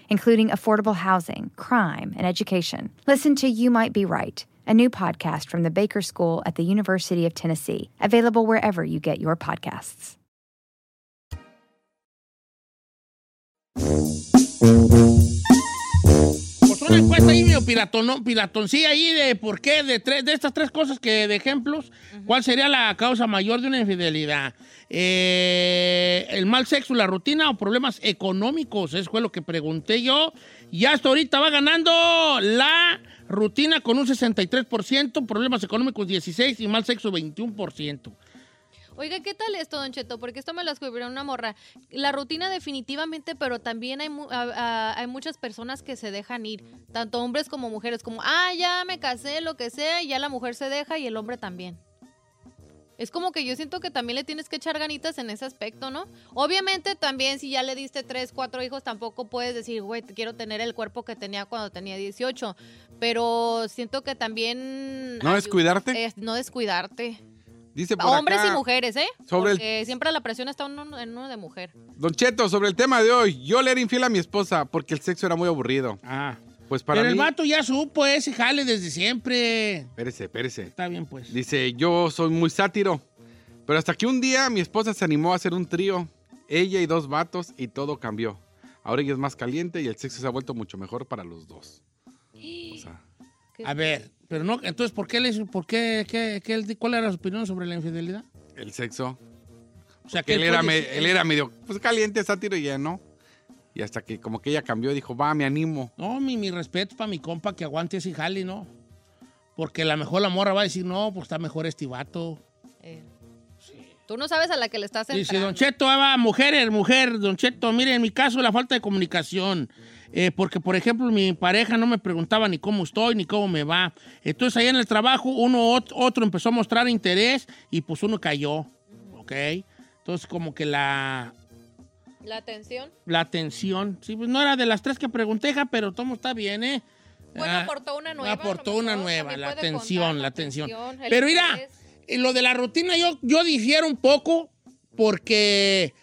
including affordable housing, crime, and education. Listen to You Might Be Right, a new podcast from the Baker School at the University of Tennessee, available wherever you get your podcasts. Una encuesta ahí medio piratón, piratoncilla ahí de por qué, de, tres, de estas tres cosas que de ejemplos, ¿cuál sería la causa mayor de una infidelidad? Eh, ¿El mal sexo, la rutina o problemas económicos? Eso fue lo que pregunté yo. Y hasta ahorita va ganando la rutina con un 63%, problemas económicos 16% y mal sexo 21%. Oiga, ¿qué tal esto, Don Cheto? Porque esto me lo escribió una morra. La rutina definitivamente, pero también hay, mu- a- a- hay muchas personas que se dejan ir, tanto hombres como mujeres, como, ah, ya me casé, lo que sea, y ya la mujer se deja y el hombre también. Es como que yo siento que también le tienes que echar ganitas en ese aspecto, ¿no? Obviamente también si ya le diste tres, cuatro hijos, tampoco puedes decir, güey, quiero tener el cuerpo que tenía cuando tenía 18. Pero siento que también... ¿No descuidarte? Es no descuidarte. Dice por Hombres acá, y mujeres, ¿eh? sobre el- Porque siempre la presión está uno- en uno de mujer. Don Cheto, sobre el tema de hoy, yo le era infiel a mi esposa porque el sexo era muy aburrido. Ah. Pues para Pero mí... el vato ya supo ese jale desde siempre. Espérese, espérese. Está bien, pues. Dice, yo soy muy sátiro. Pero hasta que un día mi esposa se animó a hacer un trío, ella y dos vatos, y todo cambió. Ahora ella es más caliente y el sexo se ha vuelto mucho mejor para los dos. A ver, pero no, entonces, ¿por qué le por qué, qué- qué cuál era su opinión sobre la infidelidad? el sexo. O sea, Que él, él era, me- él era medio pues, caliente, sátiro y ya no. Y hasta que como que ella cambió, dijo, va, me animo. No, mi, mi respeto para mi compa que aguante ese jale, ¿no? Porque a lo mejor la morra va a decir, no, pues está mejor este vato. Eh, Tú no sabes a la que le estás Dice, entrando. Don Cheto, ah, va, mujeres, mujer, Don Cheto, mire, en mi caso la falta de comunicación. Eh, porque, por ejemplo, mi pareja no me preguntaba ni cómo estoy, ni cómo me va. Entonces, ahí en el trabajo, uno ot- otro empezó a mostrar interés y pues uno cayó, ¿ok? Entonces, como que la, La atención. la atención, sí, pues no era de las tres que pregunté, ja, pero todo está bien, ¿eh? Bueno, Ah, aportó una nueva. aportó una nueva, la atención, la atención. Pero mira, eh, lo de la rutina yo, yo difiero un poco porque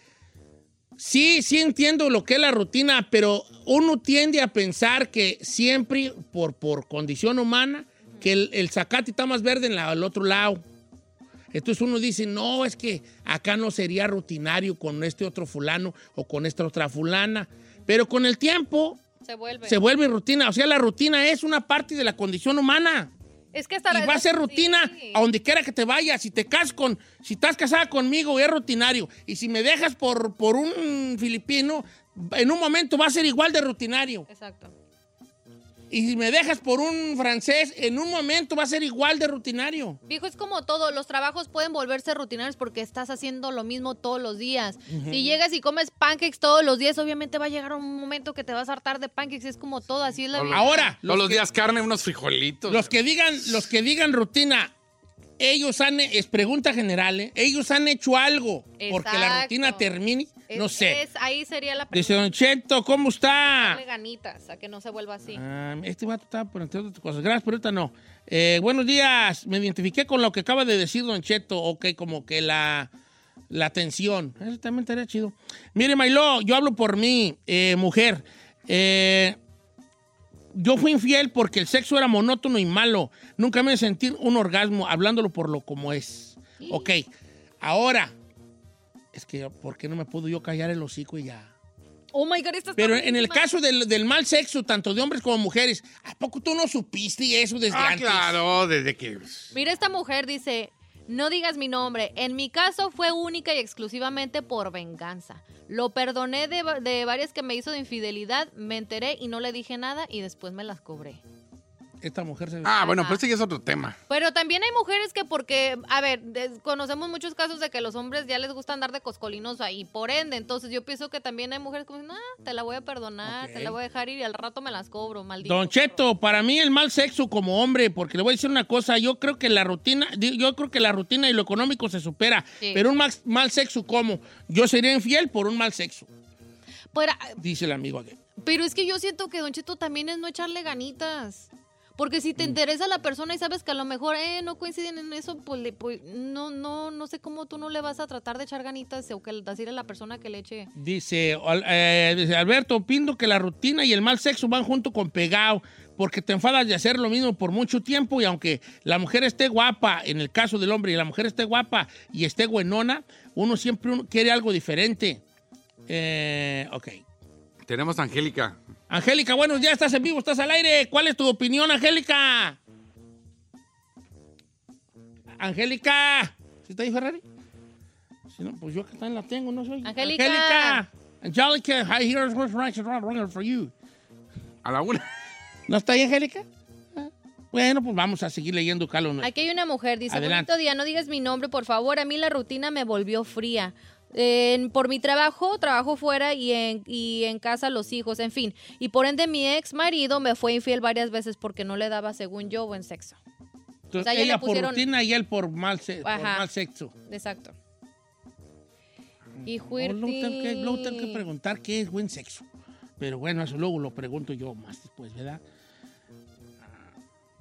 sí, sí entiendo lo que es la rutina, pero uno tiende a pensar que siempre, por, por condición humana, que el, el zacate está más verde en la- al otro lado. Entonces uno dice, no, es que acá no sería rutinario con este otro fulano o con esta otra fulana. Pero con el tiempo Se vuelve. se vuelve rutina. O sea, la rutina es una parte de la condición humana. Es que hasta Y va a ser rutina a donde quiera que te vayas. Si te casas con, si estás casada conmigo, es rutinario. Y si me dejas por, por un filipino, en un momento va a ser igual de rutinario. Exacto. Y si me dejas por un francés, en un momento va a ser igual de rutinario. Viejo, es como todo, los trabajos pueden volverse rutinarios porque estás haciendo lo mismo todos los días. Si llegas y comes pancakes todos los días, obviamente va a llegar un momento que te vas a hartar de pancakes, es como todo, así es la vida. Ahora, Todos los que- días carne, unos frijolitos. Los que digan, los que digan rutina, ellos han, es pregunta general, ¿eh? ellos han hecho algo porque la rutina termine, Es- no sé. es- ahí sería la Dice Don Cheto, ¿cómo está? Darle ganitas a que no se vuelva así. Ah, este vato estaba por entre otras cosas. Gracias, pero ahorita no. Eh, buenos días. Me identifiqué con lo que acaba de decir Don Cheto. Ok, como que la, la tensión. Eso también estaría chido. Mire, Mailo, yo hablo por mí, eh, mujer. Eh, yo fui infiel porque el sexo era monótono y malo. Nunca me sentí un orgasmo hablándolo por lo como es. Ok, ahora. Es que, ¿por qué no me puedo yo callar el hocico y ya? Oh my God, esta está Pero en el caso del, del mal sexo, tanto de hombres como mujeres, ¿a poco tú no supiste eso desde Ah, antes? claro, desde que. Mira, esta mujer dice, no digas mi nombre. En mi caso fue única y exclusivamente por venganza. Lo perdoné de, de varias que me hizo de infidelidad, me enteré y no le dije nada y después me las cobré. Esta mujer se... Ah, bueno, pero este ya es otro tema. Pero también hay mujeres que porque, a ver, conocemos muchos casos de que los hombres ya les gusta andar de coscolinos ahí, por ende, entonces yo pienso que también hay mujeres que dicen, ah, te la voy a perdonar, te la voy a dejar ir y al rato me las cobro, maldito. Don Cheto, para mí el mal sexo como hombre, porque le voy a decir una cosa, yo creo que la rutina, yo creo que la rutina y lo económico se supera, Sí. pero un mal, mal sexo como, yo sería infiel por un mal sexo, Pero, dice el amigo aquí. pero es que yo siento que Don Cheto también es no echarle ganitas. Porque si te Mm. interesa la persona y sabes que a lo mejor eh, no coinciden en eso, pues, le- pues, no, no, no sé cómo tú no le vas a tratar de echar ganitas o que decirle a la persona que le eche. Dice, eh, dice, Alberto, opino que la rutina y el mal sexo van junto con pegado, porque te enfadas de hacer lo mismo por mucho tiempo y aunque la mujer esté guapa, en el caso del hombre, y la mujer esté guapa y esté buenona, uno siempre quiere algo diferente. Eh, ok. Tenemos a Angélica. Angélica, buenos días, estás en vivo, estás al aire. ¿Cuál es tu opinión, Angélica? Angélica. ¿Sí está ahí, Ferrari? Si no, pues yo que también la tengo, no soy. Angélica. Angélica. Angélica, hi, here's what's right, right for you. A la una. ¿No está ahí, Angélica? Ah, Bueno, pues vamos a seguir leyendo, Carlos. Aquí hay una mujer, dice, Adelante. bonito día, no digas mi nombre, por favor, a mí la rutina me volvió fría. En- por mi trabajo, trabajo fuera y en, y en casa los hijos, en fin. Y por ende mi ex marido me fue infiel varias veces porque no le daba, según yo, buen sexo. Entonces, o sea, ya ella le por rutina y él por mal, se- por mal sexo. Exacto. Y No, luego, tengo que, luego tengo que Juirti. preguntar qué es buen sexo. Pero bueno, eso luego lo pregunto yo más después, ¿verdad?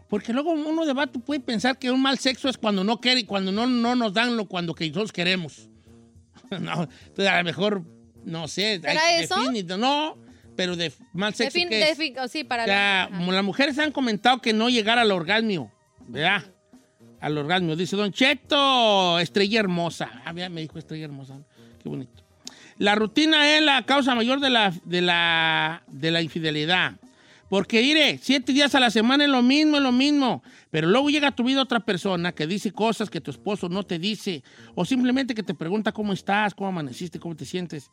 Porque luego uno de vato puede pensar que un mal sexo es cuando no quiere, cuando no, no nos dan lo cuando que nosotros queremos. <laughs> no, entonces a lo mejor, no sé. ¿Será hay- eso? define- no, pero de mal sexo. Defin- ¿qué es? defi- oh, sí, para O sea, como las mujeres han comentado que no llegar al orgasmo, ¿verdad? Al orgasmo. Dice Don Cheto, estrella hermosa. Ah, mira, me dijo estrella hermosa. Qué bonito. La rutina es la causa mayor de la, de la, de la infidelidad. Porque, mire, siete días a la semana es lo mismo, es lo mismo. Pero luego llega a tu vida otra persona que dice cosas que tu esposo no te dice. O simplemente que te pregunta cómo estás, cómo amaneciste, cómo te sientes.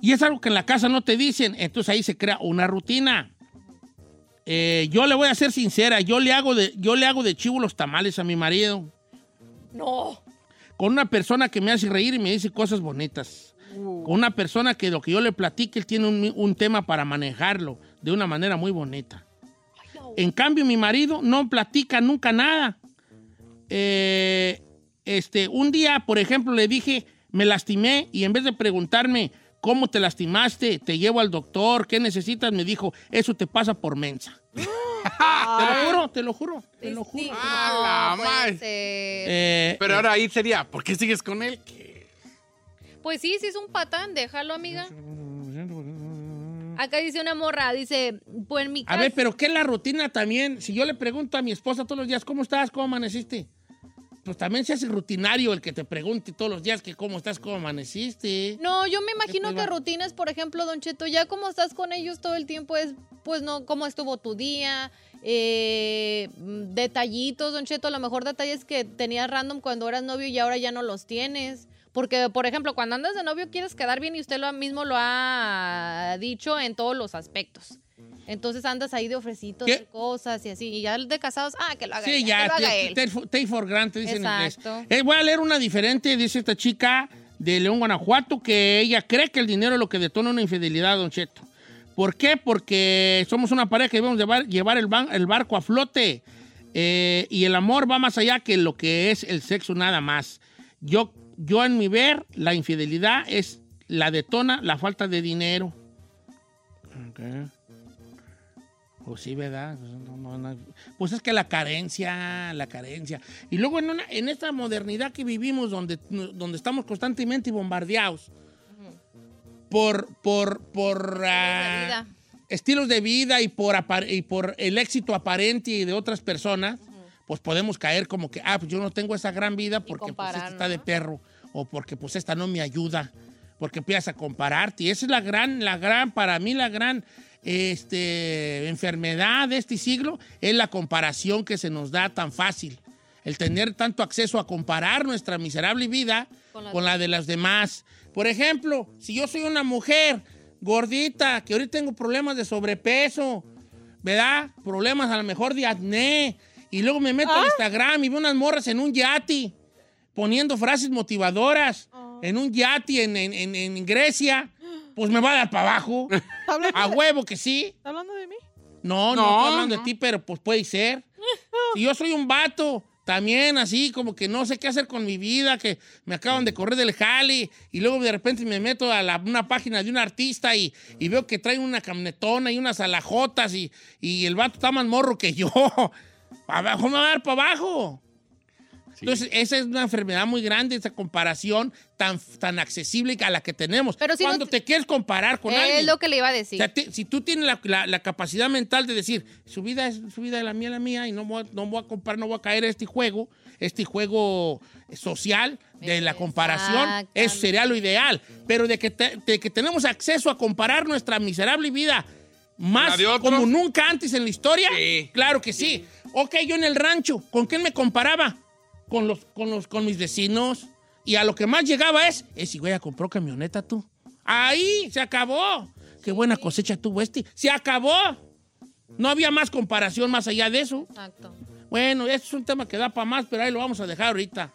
Y es algo que en la casa no te dicen. Entonces ahí se crea una rutina. Eh, yo le voy a ser sincera, yo le hago de, yo le hago de chivo los tamales a mi marido. No. Con una persona que me hace reír y me dice cosas bonitas. Con una persona que lo que yo le platique, él tiene un, un tema para manejarlo de una manera muy bonita. En cambio, mi marido no platica nunca nada. Eh, este, un día, por ejemplo, le dije, me lastimé y en vez de preguntarme cómo te lastimaste, te llevo al doctor, ¿qué necesitas? Me dijo, eso te pasa por mensa. <laughs> Te lo juro, te lo juro, te lo juro. Sí, ¡Ah, la madre! Eh, Pero ahora ahí sería, ¿por qué sigues con él? ¿Qué? Pues sí, sí es un patán, déjalo, amiga. Acá dice una morra, dice, pues en mi A casa... ver, pero ¿qué es la rutina también? Si yo le pregunto a mi esposa todos los días, ¿cómo estás? ¿Cómo amaneciste? Pues también se hace rutinario el que te pregunte todos los días que cómo estás, cómo amaneciste. No, yo me imagino pues que rutinas, por ejemplo, Don Cheto, ya como estás con ellos todo el tiempo es, pues no, cómo estuvo tu día, eh, detallitos, Don Cheto, a lo mejor detalles que tenías random cuando eras novio y ahora ya no los tienes. Porque, por ejemplo, cuando andas de novio quieres quedar bien y usted lo mismo lo ha dicho en todos los aspectos. Entonces andas ahí de ofrecitos, ¿Qué? de cosas y así. Y ya de casados, ah, que lo haga Sí, ya, que lo haga él. take for- granted, dicen en inglés. Eh, voy a leer una diferente, dice esta chica de León, Guanajuato, que ella cree que el dinero es lo que detona una infidelidad, Don Cheto. ¿Por qué? Porque somos una pareja que debemos llevar, llevar el, ban- el barco a flote. Eh, y el amor va más allá que lo que es el sexo nada más. Yo, yo en mi ver, la infidelidad es la detona la falta de dinero. Ok. Pues sí, ¿verdad? No, no, no. Pues es que la carencia, la carencia. Y luego en, una- en esta modernidad que vivimos, donde, donde estamos constantemente bombardeados por, por, por ah, vida. estilos de vida y por, apar- y por el éxito aparente de otras personas, pues podemos caer como que, ah, pues yo no tengo esa gran vida porque pues, esta está de perro o porque pues esta no me ayuda, porque empiezas a compararte. Y esa es la gran, la gran, para mí la gran este, enfermedad de este siglo, es la comparación que se nos da tan fácil. El tener tanto acceso a comparar nuestra miserable vida Con con la la, de- de las demás. Por ejemplo, si yo soy una mujer gordita, que ahorita tengo problemas de sobrepeso, ¿verdad? Problemas a lo mejor de acné, y luego me meto al Instagram y veo unas morras en un yati poniendo frases motivadoras en un yati en, en- en- en Grecia, pues me va a dar para abajo. ¿Está hablando, A huevo que sí. está hablando de mí? No, no, No, estoy hablando no. de ti, pero pues puede ser. <laughs> Si yo soy un vato, también así, como que no sé qué hacer con mi vida, que me acaban de correr del jale, y luego de repente me meto a la- una página de un artista y, y veo que trae una camionetona y unas alajotas, y, y el vato está más morro que yo. <laughs> Abajo me va a dar para abajo. Entonces, esa es una enfermedad muy grande, esa comparación tan, tan accesible a la que tenemos. Pero si Cuando te- te quieres comparar con alguien. Es lo que le iba a decir. O sea, ti- si tú tienes la, la- la capacidad mental de decir, su vida es su vida, la mía la mía, y no voy, a, no voy a comparar, no voy a caer en este juego, este juego social de la comparación, eso sería lo ideal. Pero de que, te- de que tenemos acceso a comparar nuestra miserable vida más como nunca antes en la historia, Sí. claro que sí. Ok, yo en el rancho, ¿con quién me comparaba? Con, los, con, los, con mis vecinos. Y a lo que más llegaba es, ese güey ya compró camioneta tú. Ahí, se acabó. Qué buena cosecha tuvo este. Se acabó. No había más comparación más allá de eso. Exacto. Bueno, este es un tema que da para más, pero ahí lo vamos a dejar ahorita.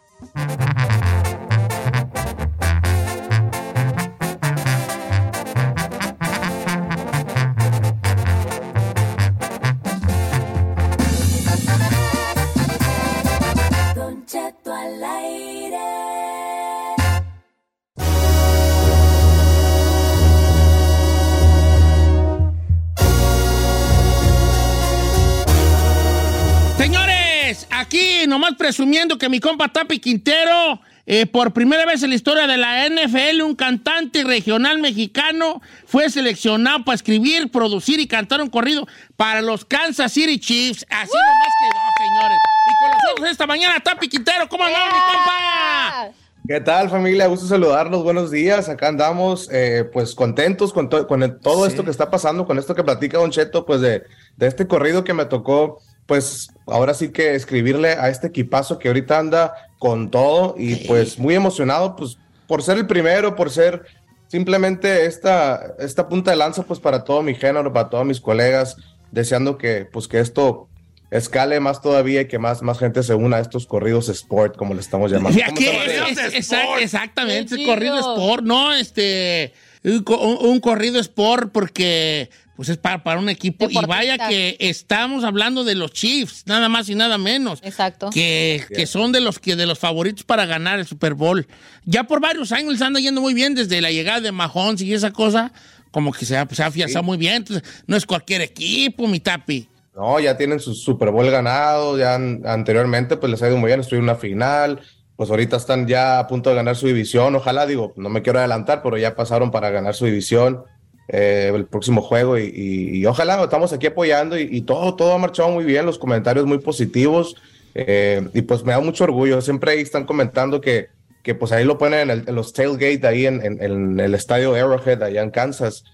Aquí nomás presumiendo que mi compa Tapi Quintero, eh, por primera vez en la historia de la NFL, un cantante regional mexicano fue seleccionado para escribir, producir y cantar un corrido para los Kansas City Chiefs. Así nomás quedó, señores. Y con nosotros esta mañana, Tapi Quintero, ¿cómo andamos, mi compa? ¿Qué tal familia? Gusto saludarlos, buenos días. Acá andamos pues pues contentos con, to- con el- todo esto que está pasando, con esto que platica Don Cheto, pues de, de este corrido que me tocó, pues ahora sí que escribirle a este equipazo que ahorita anda con todo y pues muy emocionado pues por ser el primero, por ser simplemente esta, esta punta de lanza pues para todo mi género, para todos mis colegas, deseando que pues que esto escale más todavía y que más, más gente se una a estos corridos sport, como le estamos llamando. Exactamente, corrido sport, ¿no? Este, un corrido sport porque pues es para, para un equipo y vaya que estamos hablando de los Chiefs, nada más y nada menos. Exacto. Que, que son de los que de los favoritos para ganar el Super Bowl. Ya por varios años les anda yendo muy bien desde la llegada de Mahomes y esa cosa, como que se ha, se ha afianzado muy bien. Entonces, no es cualquier equipo, mi tapi. No, ya tienen su Super Bowl ganado, ya anteriormente pues les ha ido muy bien, estuvieron en una final, pues ahorita están ya a punto de ganar su división, ojalá, digo, no me quiero adelantar, pero ya pasaron para ganar su división eh, el próximo juego y, y- y ojalá, estamos aquí apoyando y, y todo, todo ha marchado muy bien, los comentarios muy positivos eh, y pues me da mucho orgullo, siempre ahí están comentando que, que pues ahí lo ponen en, el- en los tailgate ahí en, en- en el estadio Arrowhead allá en Kansas.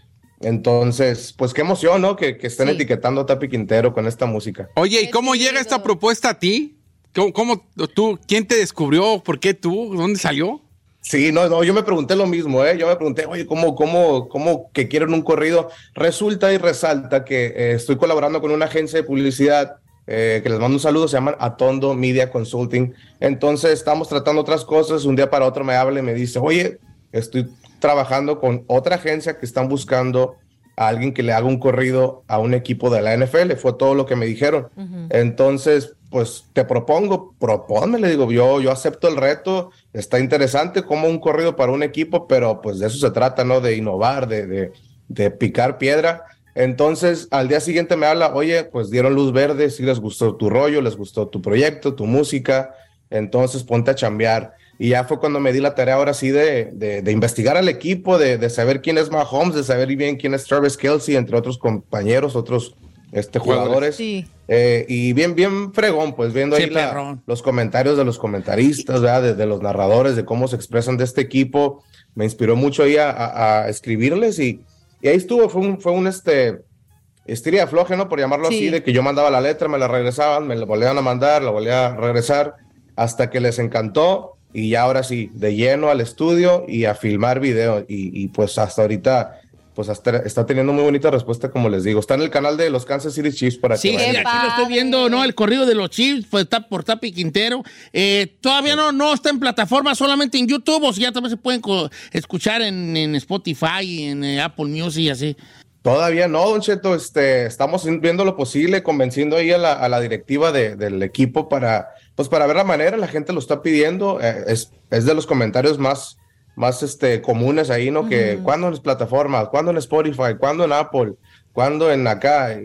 Entonces, pues qué emoción, ¿no? Que, que estén etiquetando a Tapi Quintero con esta música. Oye, ¿y cómo llega esta propuesta a ti? ¿Cómo, cómo tú, quién te descubrió? ¿Por qué tú? ¿Dónde salió? Sí, no, no, yo me pregunté lo mismo, ¿eh? Yo me pregunté, oye, ¿cómo, cómo, cómo que quieren un corrido? Resulta y resalta que eh, estoy colaborando con una agencia de publicidad eh, que les mando un saludo, se llaman Atondo Media Consulting. Entonces estamos tratando otras cosas, un día para otro me habla y me dice, oye, estoy trabajando con otra agencia que están buscando a alguien que le haga un corrido a un equipo de la NFL. Fue todo lo que me dijeron. Entonces, pues te propongo, propónme, le digo, yo, yo acepto el reto, está interesante como un corrido para un equipo, pero pues de eso se trata, ¿no? De innovar, de, de, de picar piedra. Entonces, al día siguiente me habla, oye, pues dieron luz verde, si les gustó tu rollo, les gustó tu proyecto, tu música, entonces ponte a chambear. Y ya fue cuando me di la tarea ahora sí de, de, de investigar al equipo, de, de saber quién es Mahomes, de saber bien quién es Travis Kelsey, entre otros compañeros, otros este, jugadores. Sí. Eh, y bien, bien fregón, pues viendo Sí, ahí la- los comentarios de los comentaristas, ¿verdad? De, de los narradores, de cómo se expresan de este equipo, me inspiró mucho ahí a, a- a escribirles y, y ahí estuvo, fue un, fue un este, estiria floje, ¿no? Por llamarlo Sí. así, de que yo mandaba la letra, me la regresaban, me la volvían a mandar, la volvía a regresar, hasta que les encantó y ya ahora sí, de lleno al estudio y a filmar video y, y pues hasta ahorita... Pues hasta está teniendo muy bonita respuesta, como les digo. Está en el canal de los Kansas City Chiefs para Sí, que sí, aquí lo estoy viendo, ¿no? El corrido de los Chiefs pues, está por Tapi Quintero. Eh, todavía no, no está en plataforma, solamente en YouTube, o si ya también se pueden escuchar en, en Spotify, en eh, Apple Music y así. Todavía no, Don Cheto, este, estamos viendo lo posible, convenciendo ahí a la, a la directiva de- del equipo para, pues para ver la manera, la gente lo está pidiendo, eh, es, es de los comentarios más, más este, comunes ahí, ¿no? Que cuando en las plataformas, cuando en Spotify, cuando en Apple, cuando en acá,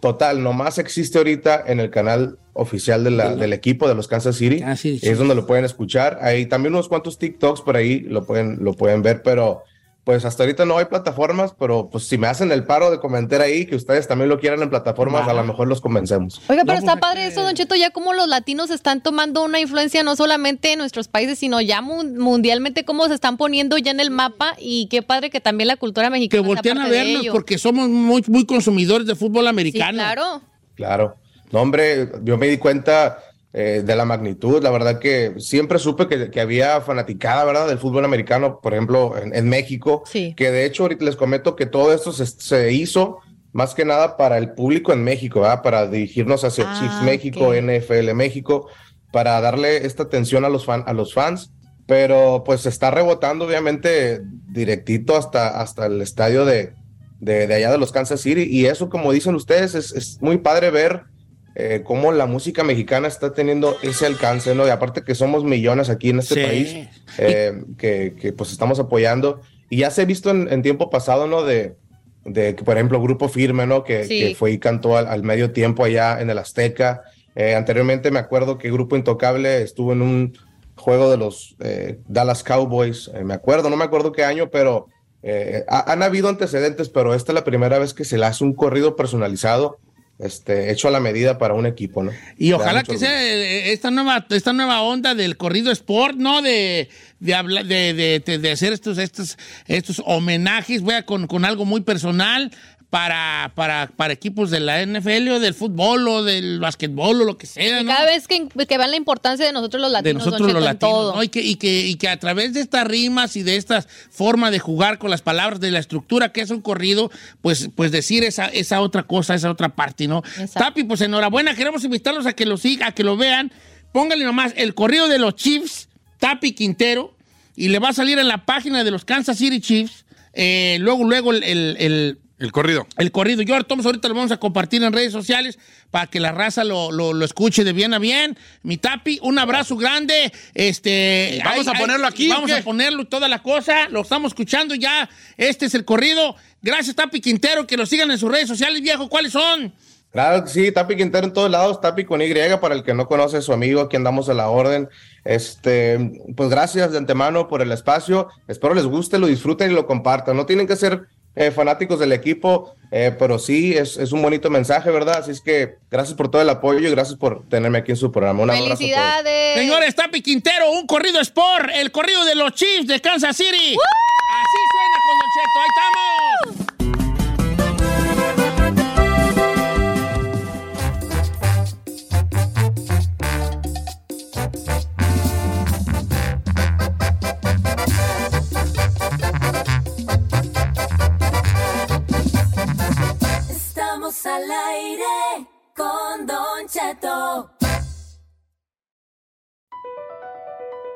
total, nomás existe ahorita en el canal oficial de la- del equipo de los Kansas City, es donde lo pueden escuchar, ahí también unos cuantos TikToks por ahí lo pueden, lo pueden ver, pero pues hasta ahorita no hay plataformas, pero pues si me hacen el paro de comentar ahí que ustedes también lo quieran en plataformas, a lo mejor los convencemos. Oiga, pero No, está pues, padre eso, Don Cheto, ya como los latinos están tomando una influencia no solamente en nuestros países, sino ya mun- mundialmente, cómo se están poniendo ya en el mapa y qué padre que también la cultura Que mexicana sea voltean a vernos porque somos muy, muy consumidores de fútbol Sí, americano. claro. Claro. No, hombre, yo me di cuenta eh, de la magnitud. La verdad que siempre supe que, que había fanaticada, ¿verdad? Del fútbol americano, por ejemplo, en, en México. Sí. Que de hecho, ahorita les comento que todo esto se, se hizo más que nada para el público en México, ¿verdad? Para dirigirnos hacia Ah, Chiefs México. NFL México, para darle esta atención a los, fan, a los fans. Pero pues se está rebotando, obviamente, directito hasta, hasta el estadio de, de, de allá de los Kansas City. Y eso, como dicen ustedes, es, es muy padre ver eh, cómo la música mexicana está teniendo ese alcance, ¿no? Y aparte que somos millones aquí en este Sí. país eh, que, que, pues estamos apoyando. Y ya se ha visto en, en tiempo pasado, ¿no? De, de que, por ejemplo, Grupo Firme, ¿no? Que, Sí. que fue y cantó al, al medio tiempo allá en el Azteca. Eh, anteriormente me acuerdo que Grupo Intocable estuvo en un juego de los eh, Dallas Cowboys, eh, me acuerdo, no me acuerdo qué año, pero eh, ha- han habido antecedentes, pero esta es la primera vez que se le hace un corrido personalizado, este, hecho a la medida para un equipo, ¿no? Y ojalá que orgullo. sea eh, esta nueva, esta nueva onda del corrido sport, ¿no? De, de, habla- de, de- de- de hacer estos, estos, estos homenajes, voy a con, con algo muy personal para, para, para equipos de la NFL o del fútbol o del básquetbol o lo que sea, Y ¿no? cada vez que, que vean la importancia de nosotros los de latinos, Don nosotros los Cheto, latinos, todo. ¿no? Y que, y, que, y que a través de estas rimas y de esta forma de jugar con las palabras, de la estructura que es un corrido, pues, pues decir esa, esa otra cosa, esa otra parte, ¿no? Exacto. Tapi, pues enhorabuena, queremos invitarlos a que lo sigan, a que lo vean. Pónganle nomás el corrido de los Chiefs, Tapi Quintero, y le va a salir en la página de los Kansas City Chiefs. eh, luego, luego el- el- el El corrido. el corrido. Yo Tomás ahorita lo vamos a compartir en redes sociales para que la raza lo, lo- lo escuche de bien a bien. Mi Tapi, un abrazo grande. Este, ¿Vamos a ponerlo aquí Vamos a ponerlo toda la cosa. Lo estamos escuchando ya. Este es el corrido. Gracias, Tapi Quintero. Que lo sigan en sus redes sociales, viejo. ¿Cuáles son? Claro que sí, Tapi Quintero en todos lados, Tapi con Y, para el que no conoce a su amigo, aquí andamos a la orden. Este, pues gracias de antemano por el espacio. Espero les guste, lo disfruten y lo compartan. No tienen que ser eh, fanáticos del equipo, eh, pero sí es, es un bonito mensaje, ¿verdad? Así es que gracias por todo el apoyo y gracias por tenerme aquí en su programa. Un. ¡Felicidades! Señores, Tapi Quintero, un corrido Sport, el corrido de los Chiefs de Kansas City. Así suena con Don Cheto, ahí